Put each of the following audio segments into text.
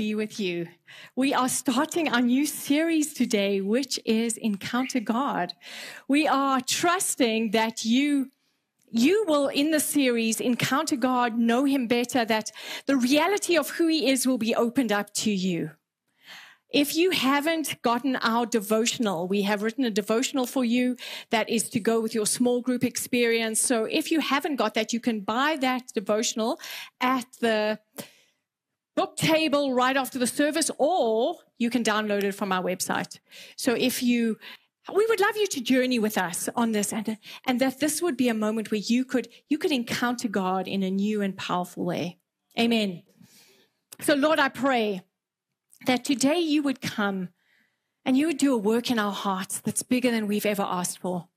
be with you. We are starting our new series today, which is Encounter God. We are trusting that you you will in the series encounter God, know him better, that the reality of who he is will be opened up to you. If you haven't gotten our devotional, we have written a devotional for you that is to go with your small group experience. So if you haven't got that, you can buy that devotional at the book table right after the service, or you can download it from our website. So if you, we would love you to journey with us on this and, and that this would be a moment where you could, you could encounter God in a new and powerful way. Amen. So Lord, I pray that today you would come and you would do a work in our hearts that's bigger than we've ever asked for.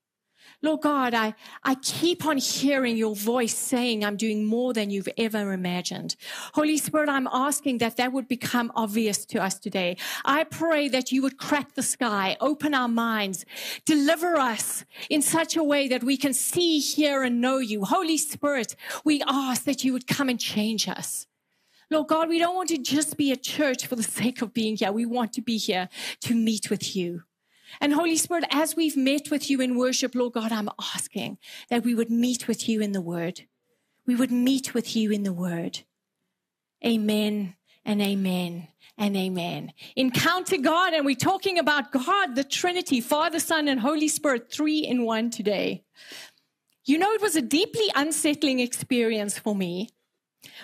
Lord God, I, I keep on hearing your voice saying, I'm doing more than you've ever imagined. Holy Spirit, I'm asking that that would become obvious to us today. I pray that you would crack the sky, open our minds, deliver us in such a way that we can see, hear, and know you. Holy Spirit, we ask that you would come and change us. Lord God, we don't want to just be a church for the sake of being here. We want to be here to meet with you. And Holy Spirit, as we've met with you in worship, Lord God, I'm asking that we would meet with you in the word. We would meet with you in the word. Amen and amen and amen. Encounter God, and we're talking about God, the Trinity, Father, Son, and Holy Spirit, three in one today. You know, it was a deeply unsettling experience for me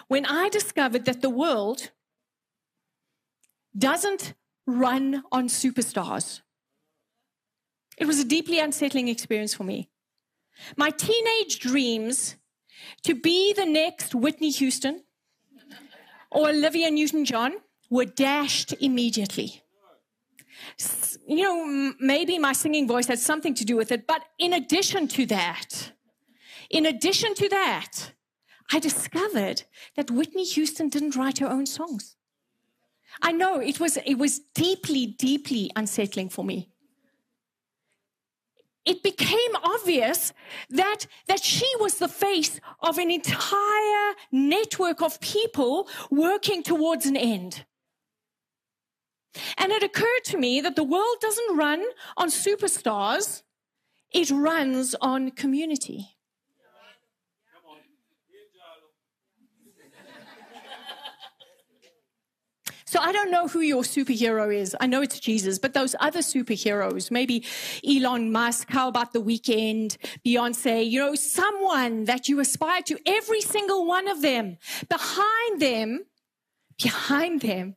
when I discovered that the world doesn't run on superstars. It was a deeply unsettling experience for me. My teenage dreams to be the next Whitney Houston or Olivia Newton John were dashed immediately. You know, maybe my singing voice had something to do with it, but in addition to that, in addition to that, I discovered that Whitney Houston didn't write her own songs. I know it was, it was deeply, deeply unsettling for me. It became obvious that, that she was the face of an entire network of people working towards an end. And it occurred to me that the world doesn't run on superstars, it runs on community. So I don't know who your superhero is. I know it's Jesus, but those other superheroes, maybe Elon Musk, how about The Weeknd, Beyonce, you know, someone that you aspire to, every single one of them. Behind them, behind them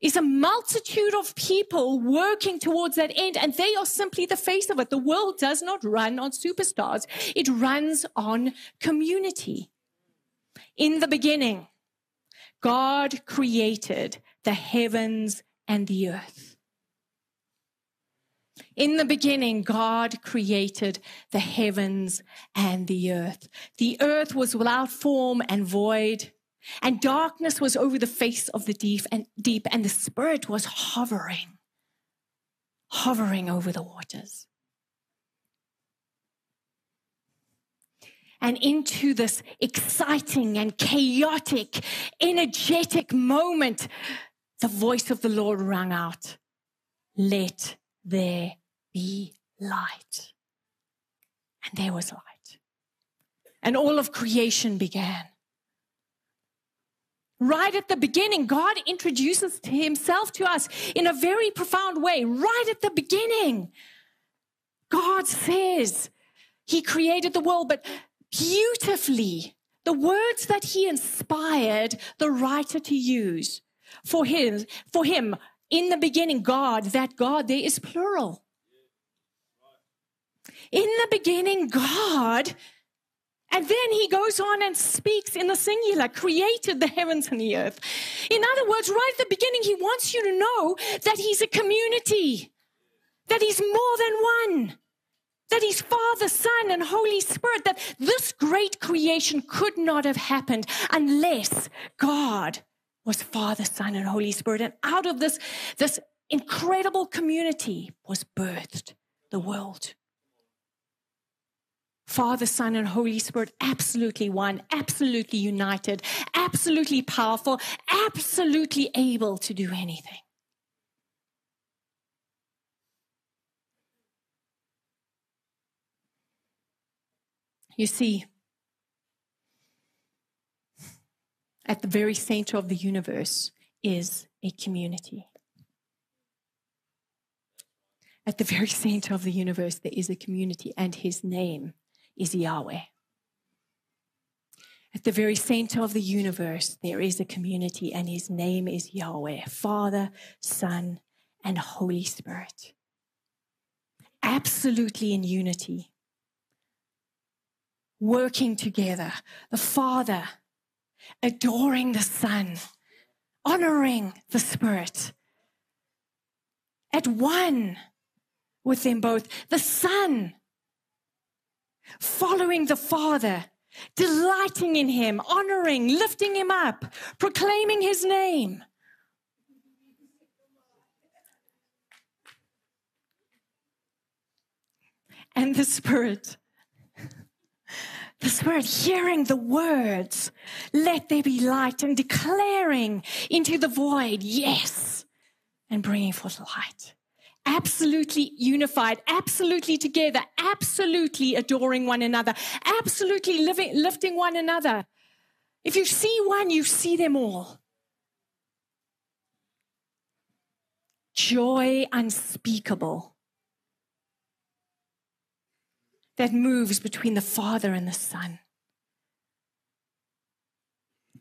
is a multitude of people working towards that end, and they are simply the face of it. The world does not run on superstars. It runs on community. In the beginning, God created the heavens and the earth. In the beginning, God created the heavens and the earth. The earth was without form and void, and darkness was over the face of the deep and deep, and the Spirit was hovering, hovering over the waters. and into this exciting and chaotic, energetic moment, the voice of the Lord rang out, Let there be light. And there was light. And all of creation began. Right at the beginning, God introduces himself to us in a very profound way. Right at the beginning, God says he created the world, but beautifully, the words that he inspired the writer to use for him, for him, in the beginning, God, that God there is plural. In the beginning, God, and then he goes on and speaks in the singular, created the heavens and the earth. In other words, right at the beginning, he wants you to know that he's a community, that he's more than one, that he's Father, Son, and Holy Spirit, that this great creation could not have happened unless God was Father, Son, and Holy Spirit. And out of this, this incredible community was birthed the world. Father, Son, and Holy Spirit, absolutely one, absolutely united, absolutely powerful, absolutely able to do anything. You see, at the very center of the universe is a community. At the very center of the universe, there is a community, and his name is Yahweh. At the very center of the universe, there is a community, and his name is Yahweh, Father, Son, and Holy Spirit. Absolutely in unity, working together. The Father adoring the Son, honoring the Spirit, at one with them both. The Son following the Father, delighting in Him, honoring, lifting Him up, proclaiming His name. And the Spirit the Spirit hearing the words, let there be light, and declaring into the void, yes, and bringing forth light. Absolutely unified, absolutely together, absolutely adoring one another, absolutely living, lifting one another. If you see one, you see them all. Joy unspeakable that moves between the Father and the Son.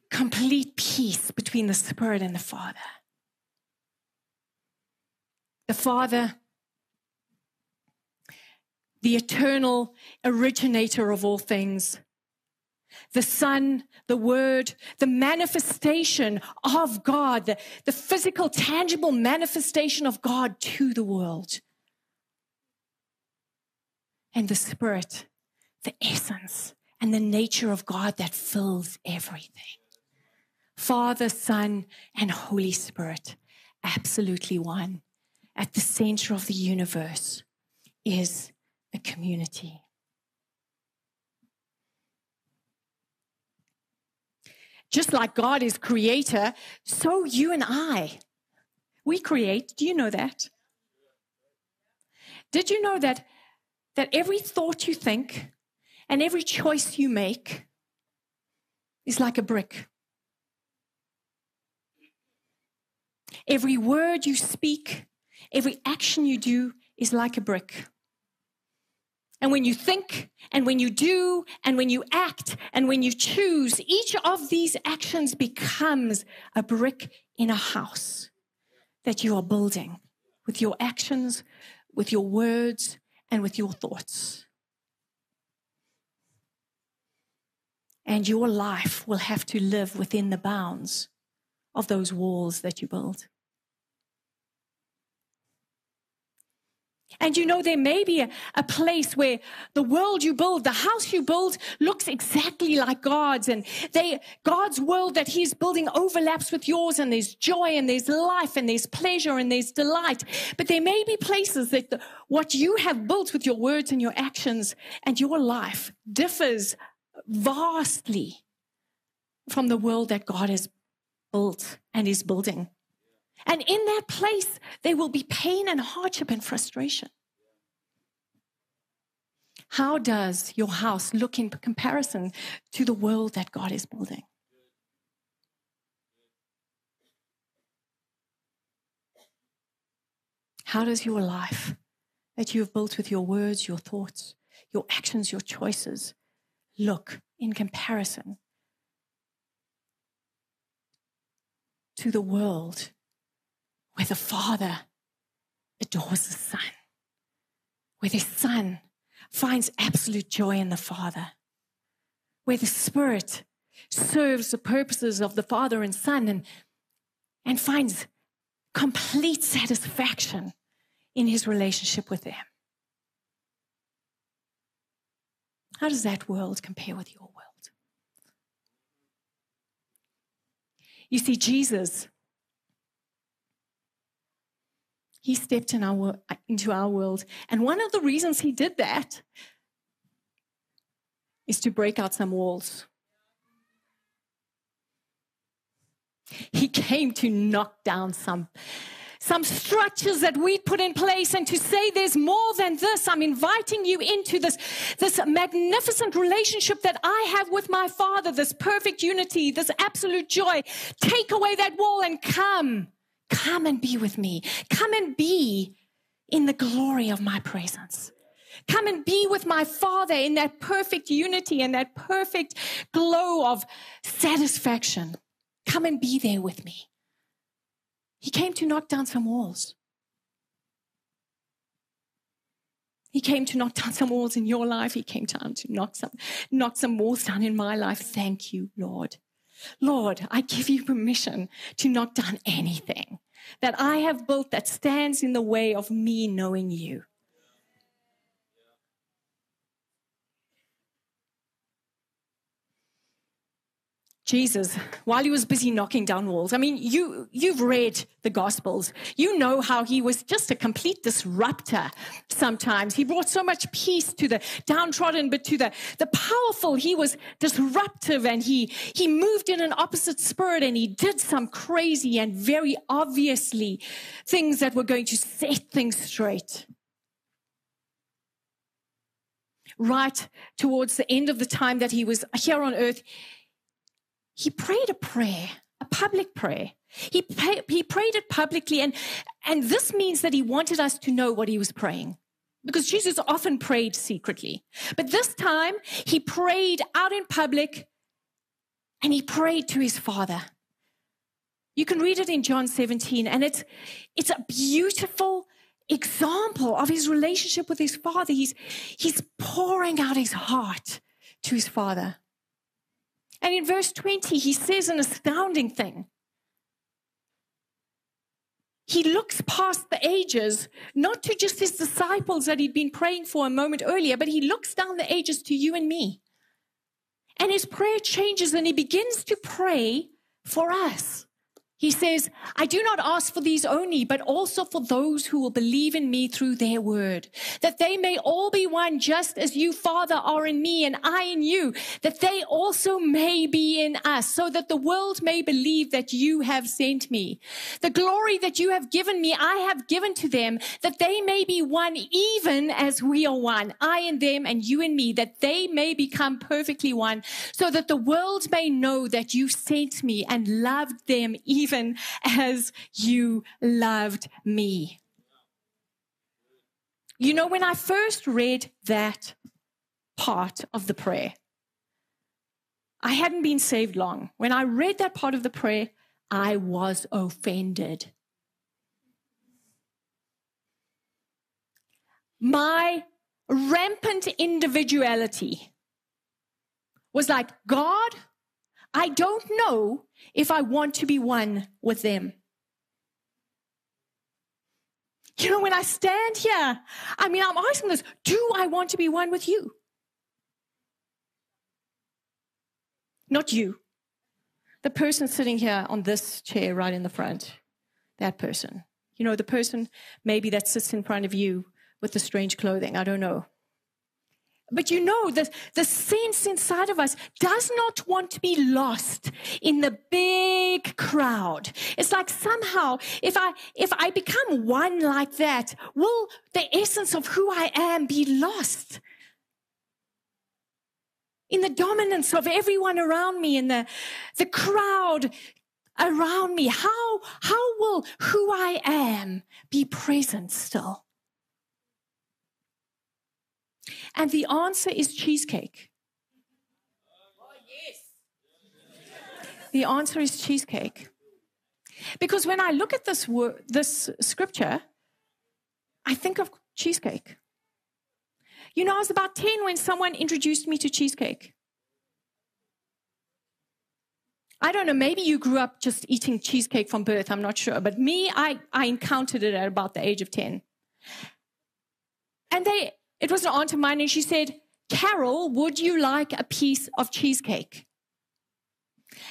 Complete peace between the Spirit and the Father. The Father, the eternal originator of all things. The Son, the Word, the manifestation of God, the, the physical, tangible manifestation of God to the world and the Spirit, the essence and the nature of God that fills everything. Father, Son, and Holy Spirit, absolutely one. At the center of the universe is a community. Just like God is creator, so you and I, we create. Do you know that? Did you know that that every thought you think and every choice you make is like a brick. Every word you speak, every action you do is like a brick. And when you think, and when you do, and when you act, and when you choose, each of these actions becomes a brick in a house that you are building with your actions, with your words, and with your thoughts. And your life will have to live within the bounds of those walls that you build. And you know, there may be a, a, place where the world you build, the house you build looks exactly like God's and they, God's world that he's building overlaps with yours and there's joy and there's life and there's pleasure and there's delight. But there may be places that the, what you have built with your words and your actions and your life differs vastly from the world that God has built and is building. And in that place, there will be pain and hardship and frustration. How does your house look in comparison to the world that God is building? How does your life that you have built with your words, your thoughts, your actions, your choices look in comparison to the world where the Father adores the Son, where the Son finds absolute joy in the Father, where the Spirit serves the purposes of the Father and Son and, and finds complete satisfaction in his relationship with them. How does that world compare with your world? You see, Jesus he stepped in our, into our world. And one of the reasons he did that is to break out some walls. He came to knock down some some structures that we put in place and to say there's more than this. I'm inviting you into this, this magnificent relationship that I have with my father, this perfect unity, this absolute joy. Take away that wall and come. Come and be with me. Come and be in the glory of my presence. Come and be with my Father in that perfect unity and that perfect glow of satisfaction. Come and be there with me. He came to knock down some walls. He came to knock down some walls in your life. He came down to knock some, knock some walls down in my life. Thank you, Lord. Lord, I give you permission to knock down anything that I have built that stands in the way of me knowing you. Jesus, while he was busy knocking down walls, I mean, you, you've read the Gospels. You know how he was just a complete disruptor sometimes. He brought so much peace to the downtrodden, but to the, the powerful, he was disruptive and he, he moved in an opposite spirit and he did some crazy and very obviously things that were going to set things straight. Right towards the end of the time that he was here on earth, he prayed a prayer, a public prayer. He, pray, he prayed it publicly, and, and this means that he wanted us to know what he was praying. Because Jesus often prayed secretly. But this time, he prayed out in public and he prayed to his Father. You can read it in John 17, and it's, it's a beautiful example of his relationship with his Father. He's, he's pouring out his heart to his Father. And in verse 20, he says an astounding thing. He looks past the ages, not to just his disciples that he'd been praying for a moment earlier, but he looks down the ages to you and me. And his prayer changes and he begins to pray for us. He says, I do not ask for these only, but also for those who will believe in me through their word, that they may all be one, just as you, Father, are in me and I in you, that they also may be in us, so that the world may believe that you have sent me. The glory that you have given me, I have given to them, that they may be one, even as we are one, I and them and you and me, that they may become perfectly one, so that the world may know that you sent me and loved them even as you loved me. You know, when I first read that part of the prayer, I hadn't been saved long. When I read that part of the prayer, I was offended. My rampant individuality was like, God, I don't know if I want to be one with them. You know, when I stand here, I mean, I'm asking this do I want to be one with you? Not you. The person sitting here on this chair right in the front, that person. You know, the person maybe that sits in front of you with the strange clothing. I don't know. But you know, the, the sense inside of us does not want to be lost in the big crowd. It's like somehow, if I, if I become one like that, will the essence of who I am be lost? In the dominance of everyone around me, in the, the crowd around me, how, how will who I am be present still? And the answer is cheesecake. Oh, yes. The answer is cheesecake. Because when I look at this, this scripture, I think of cheesecake. You know, I was about 10 when someone introduced me to cheesecake. I don't know, maybe you grew up just eating cheesecake from birth, I'm not sure. But me, I, I encountered it at about the age of 10. And they it was an aunt of mine, and she said, Carol, would you like a piece of cheesecake?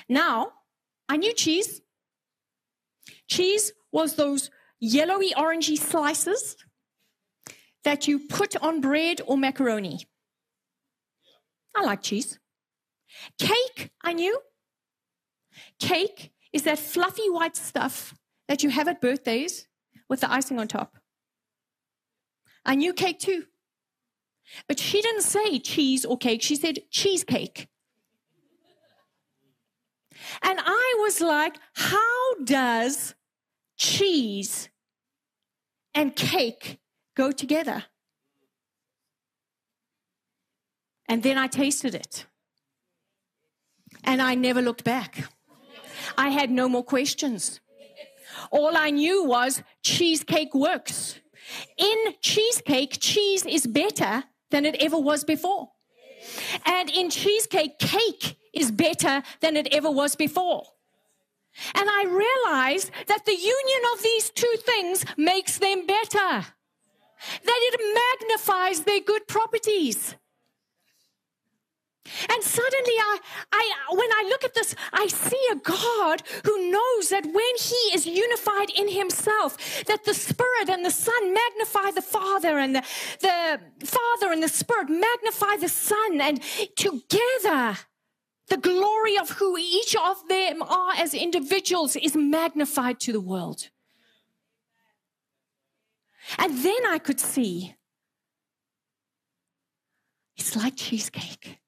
Now, I knew cheese. Cheese was those yellowy orangey slices that you put on bread or macaroni. I like cheese. Cake, I knew. Cake is that fluffy white stuff that you have at birthdays with the icing on top. I knew cake too. But she didn't say cheese or cake, she said cheesecake. And I was like, how does cheese and cake go together? And then I tasted it. And I never looked back. I had no more questions. All I knew was cheesecake works. In cheesecake, cheese is better than it ever was before. And in cheesecake, cake is better than it ever was before. And I realized that the union of these two things makes them better. That it magnifies their good properties. And suddenly I, I, when I look at this, I see a God who knows that when he is unified in himself, that the Spirit and the Son magnify the Father and the, the Father and the Spirit magnify the Son and together the glory of who each of them are as individuals is magnified to the world. And then I could see it's like cheesecake.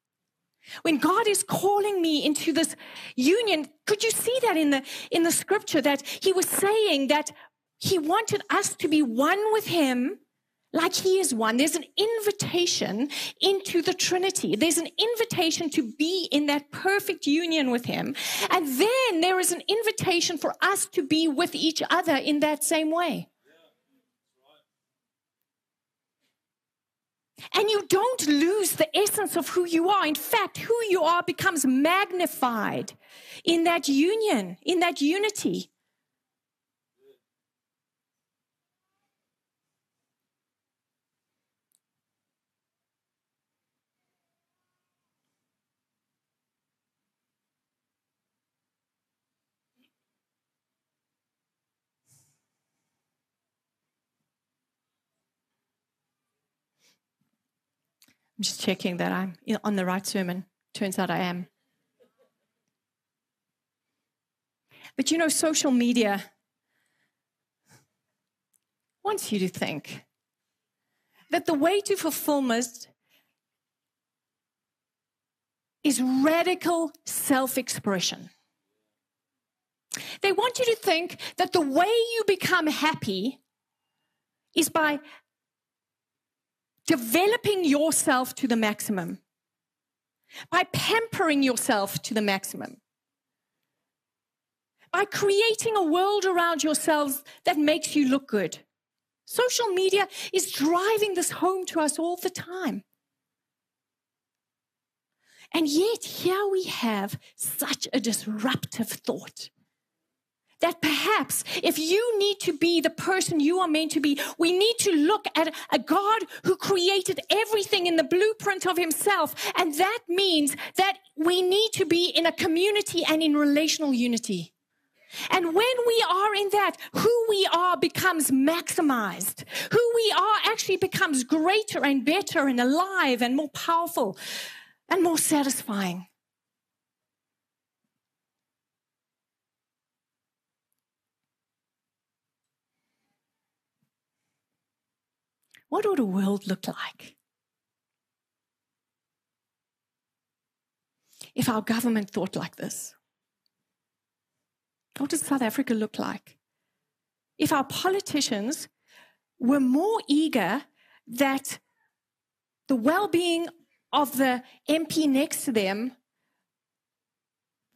When God is calling me into this union, could you see that in the, in the scripture that he was saying that he wanted us to be one with him like he is one. There's an invitation into the Trinity. There's an invitation to be in that perfect union with him. And then there is an invitation for us to be with each other in that same way. And you don't lose the essence of who you are. In fact, who you are becomes magnified in that union, in that unity. I'm just checking that I'm on the right sermon. Turns out I am. But you know, social media wants you to think that the way to fulfillment is radical self expression. They want you to think that the way you become happy is by developing yourself to the maximum, by pampering yourself to the maximum, by creating a world around yourselves that makes you look good. Social media is driving this home to us all the time. And yet, here we have such a disruptive thought that perhaps if you need to be the person you are meant to be, we need to look at a God who created everything in the blueprint of himself. And that means that we need to be in a community and in relational unity. And when we are in that, who we are becomes maximized. Who we are actually becomes greater and better and alive and more powerful and more satisfying. What would a world look like? If our government thought like this? What does South Africa look like? If our politicians were more eager that the well being of the MP next to them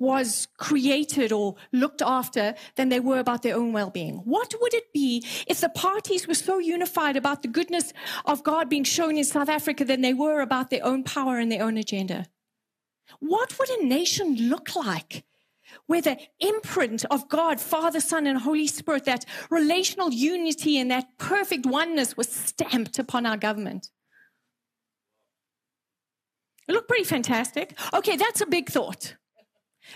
was created or looked after than they were about their own well-being. What would it be if the parties were so unified about the goodness of God being shown in South Africa than they were about their own power and their own agenda? What would a nation look like where the imprint of God, Father, Son, and Holy Spirit, that relational unity and that perfect oneness was stamped upon our government? It looked pretty fantastic. Okay, that's a big thought.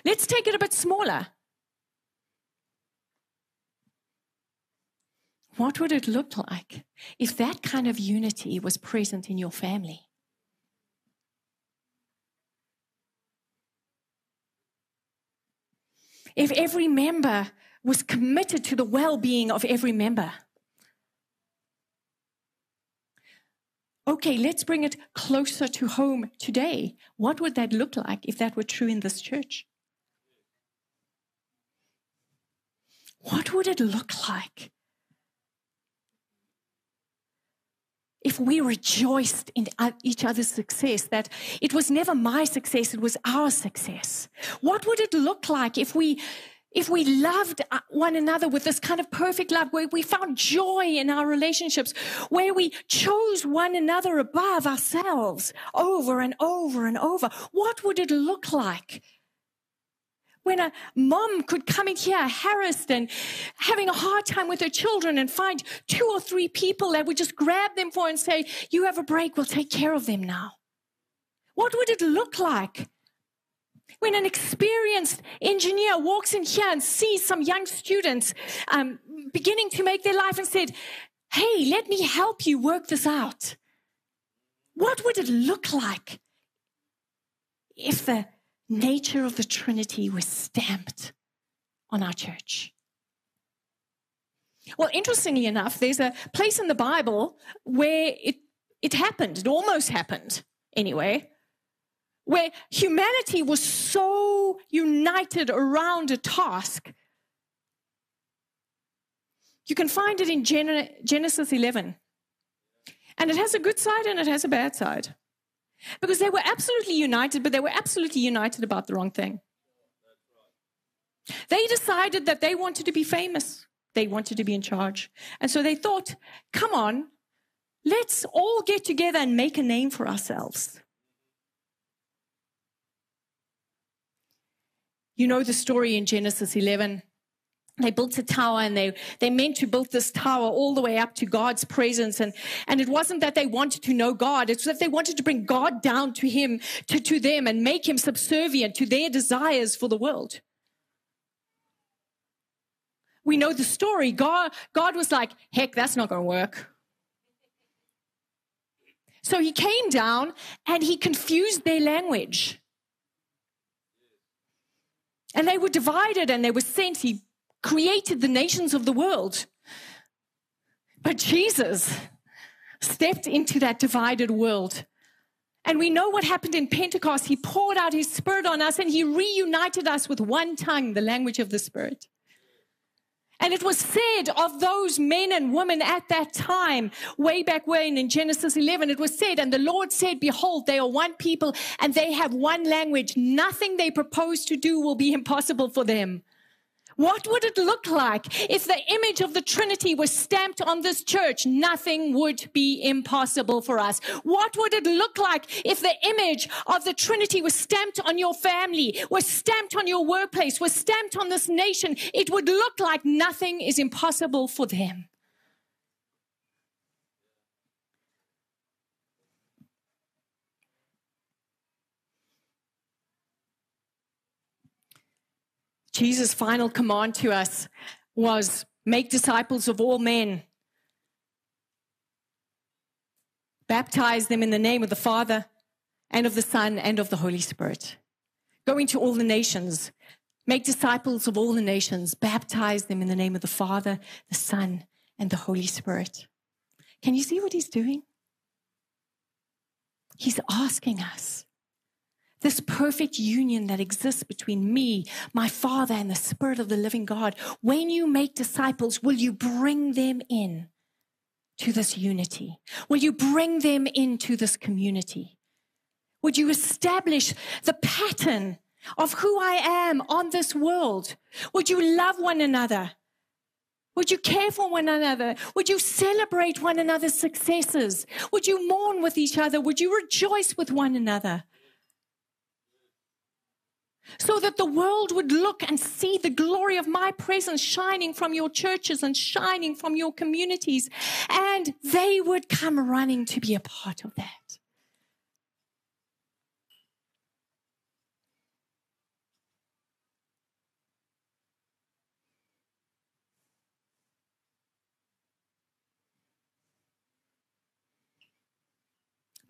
Let's take it a bit smaller. What would it look like if that kind of unity was present in your family? If every member was committed to the well being of every member. Okay, let's bring it closer to home today. What would that look like if that were true in this church? What would it look like if we rejoiced in each other's success, that it was never my success, it was our success? What would it look like if we if we loved uh, one another with this kind of perfect love, where we found joy in our relationships, where we chose one another above ourselves over and over and over, what would it look like? When a mom could come in here harassed and having a hard time with her children and find two or three people that would just grab them for and say, you have a break, we'll take care of them now. What would it look like? When an experienced engineer walks in here and sees some young students um, beginning to make their life and said, Hey, let me help you work this out. What would it look like if the nature of the Trinity was stamped on our church? Well, interestingly enough, there's a place in the Bible where it, it happened. It almost happened, anyway where humanity was so united around a task. You can find it in Genesis 11. And it has a good side and it has a bad side. Because they were absolutely united, but they were absolutely united about the wrong thing. They decided that they wanted to be famous. They wanted to be in charge. And so they thought, come on, let's all get together and make a name for ourselves. You know the story in Genesis 11. They built a tower and they, they meant to build this tower all the way up to God's presence. And, and it wasn't that they wanted to know God. It's that they wanted to bring God down to him, to, to them and make him subservient to their desires for the world. We know the story. God, God was like, heck, that's not going to work. So he came down and he confused their language. And they were divided and they were sent. He created the nations of the world. But Jesus stepped into that divided world. And we know what happened in Pentecost. He poured out his spirit on us and he reunited us with one tongue, the language of the spirit. And it was said of those men and women at that time, way back when in Genesis 11, it was said, and the Lord said, behold, they are one people and they have one language. Nothing they propose to do will be impossible for them. What would it look like if the image of the Trinity was stamped on this church? Nothing would be impossible for us. What would it look like if the image of the Trinity was stamped on your family, was stamped on your workplace, was stamped on this nation? It would look like nothing is impossible for them. Jesus' final command to us was make disciples of all men. Baptize them in the name of the Father and of the Son and of the Holy Spirit. Go into all the nations. Make disciples of all the nations. Baptize them in the name of the Father, the Son, and the Holy Spirit. Can you see what he's doing? He's asking us this perfect union that exists between me, my Father, and the Spirit of the living God. When you make disciples, will you bring them in to this unity? Will you bring them into this community? Would you establish the pattern of who I am on this world? Would you love one another? Would you care for one another? Would you celebrate one another's successes? Would you mourn with each other? Would you rejoice with one another? So that the world would look and see the glory of my presence shining from your churches and shining from your communities, and they would come running to be a part of that.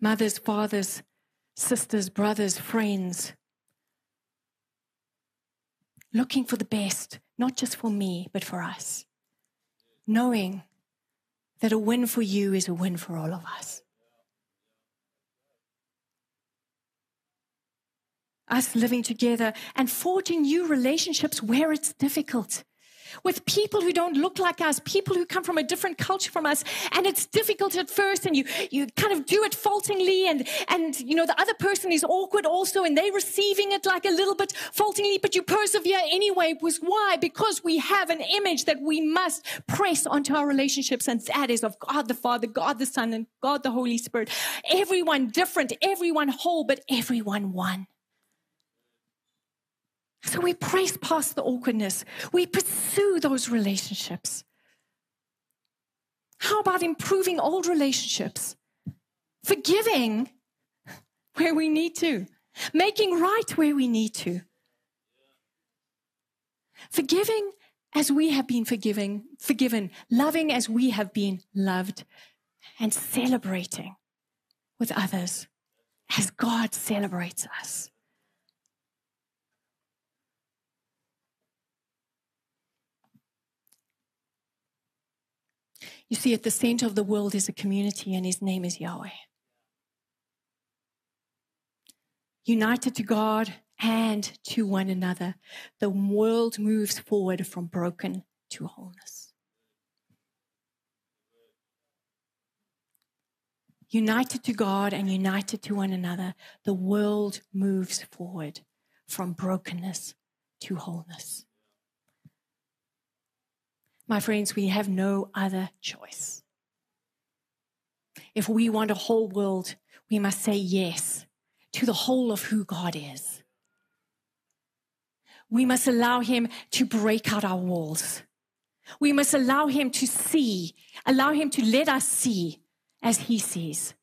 Mothers, fathers, sisters, brothers, friends, looking for the best, not just for me, but for us. Knowing that a win for you is a win for all of us. Us living together and forging new relationships where it's difficult with people who don't look like us, people who come from a different culture from us. And it's difficult at first and you, you kind of do it faultingly and, and, you know, the other person is awkward also and they're receiving it like a little bit faultingly, but you persevere anyway. Was why? Because we have an image that we must press onto our relationships. And that is of God the Father, God the Son, and God the Holy Spirit. Everyone different, everyone whole, but everyone one. So we press past the awkwardness. We pursue those relationships. How about improving old relationships? Forgiving where we need to, making right where we need to. Forgiving as we have been forgiving, forgiven, loving as we have been loved, and celebrating with others as God celebrates us. You see, at the center of the world is a community, and his name is Yahweh. United to God and to one another, the world moves forward from broken to wholeness. United to God and united to one another, the world moves forward from brokenness to wholeness. My friends, we have no other choice. If we want a whole world, we must say yes to the whole of who God is. We must allow Him to break out our walls. We must allow Him to see, allow Him to let us see as He sees.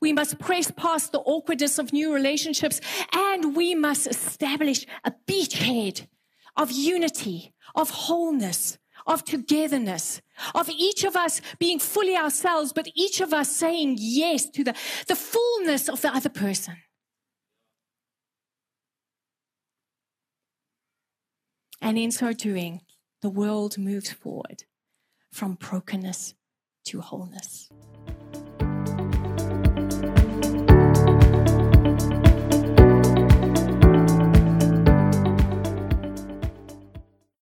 We must press past the awkwardness of new relationships and we must establish a beachhead of unity, of wholeness, of togetherness, of each of us being fully ourselves, but each of us saying yes to the, the fullness of the other person. And in so doing, the world moves forward from brokenness to wholeness.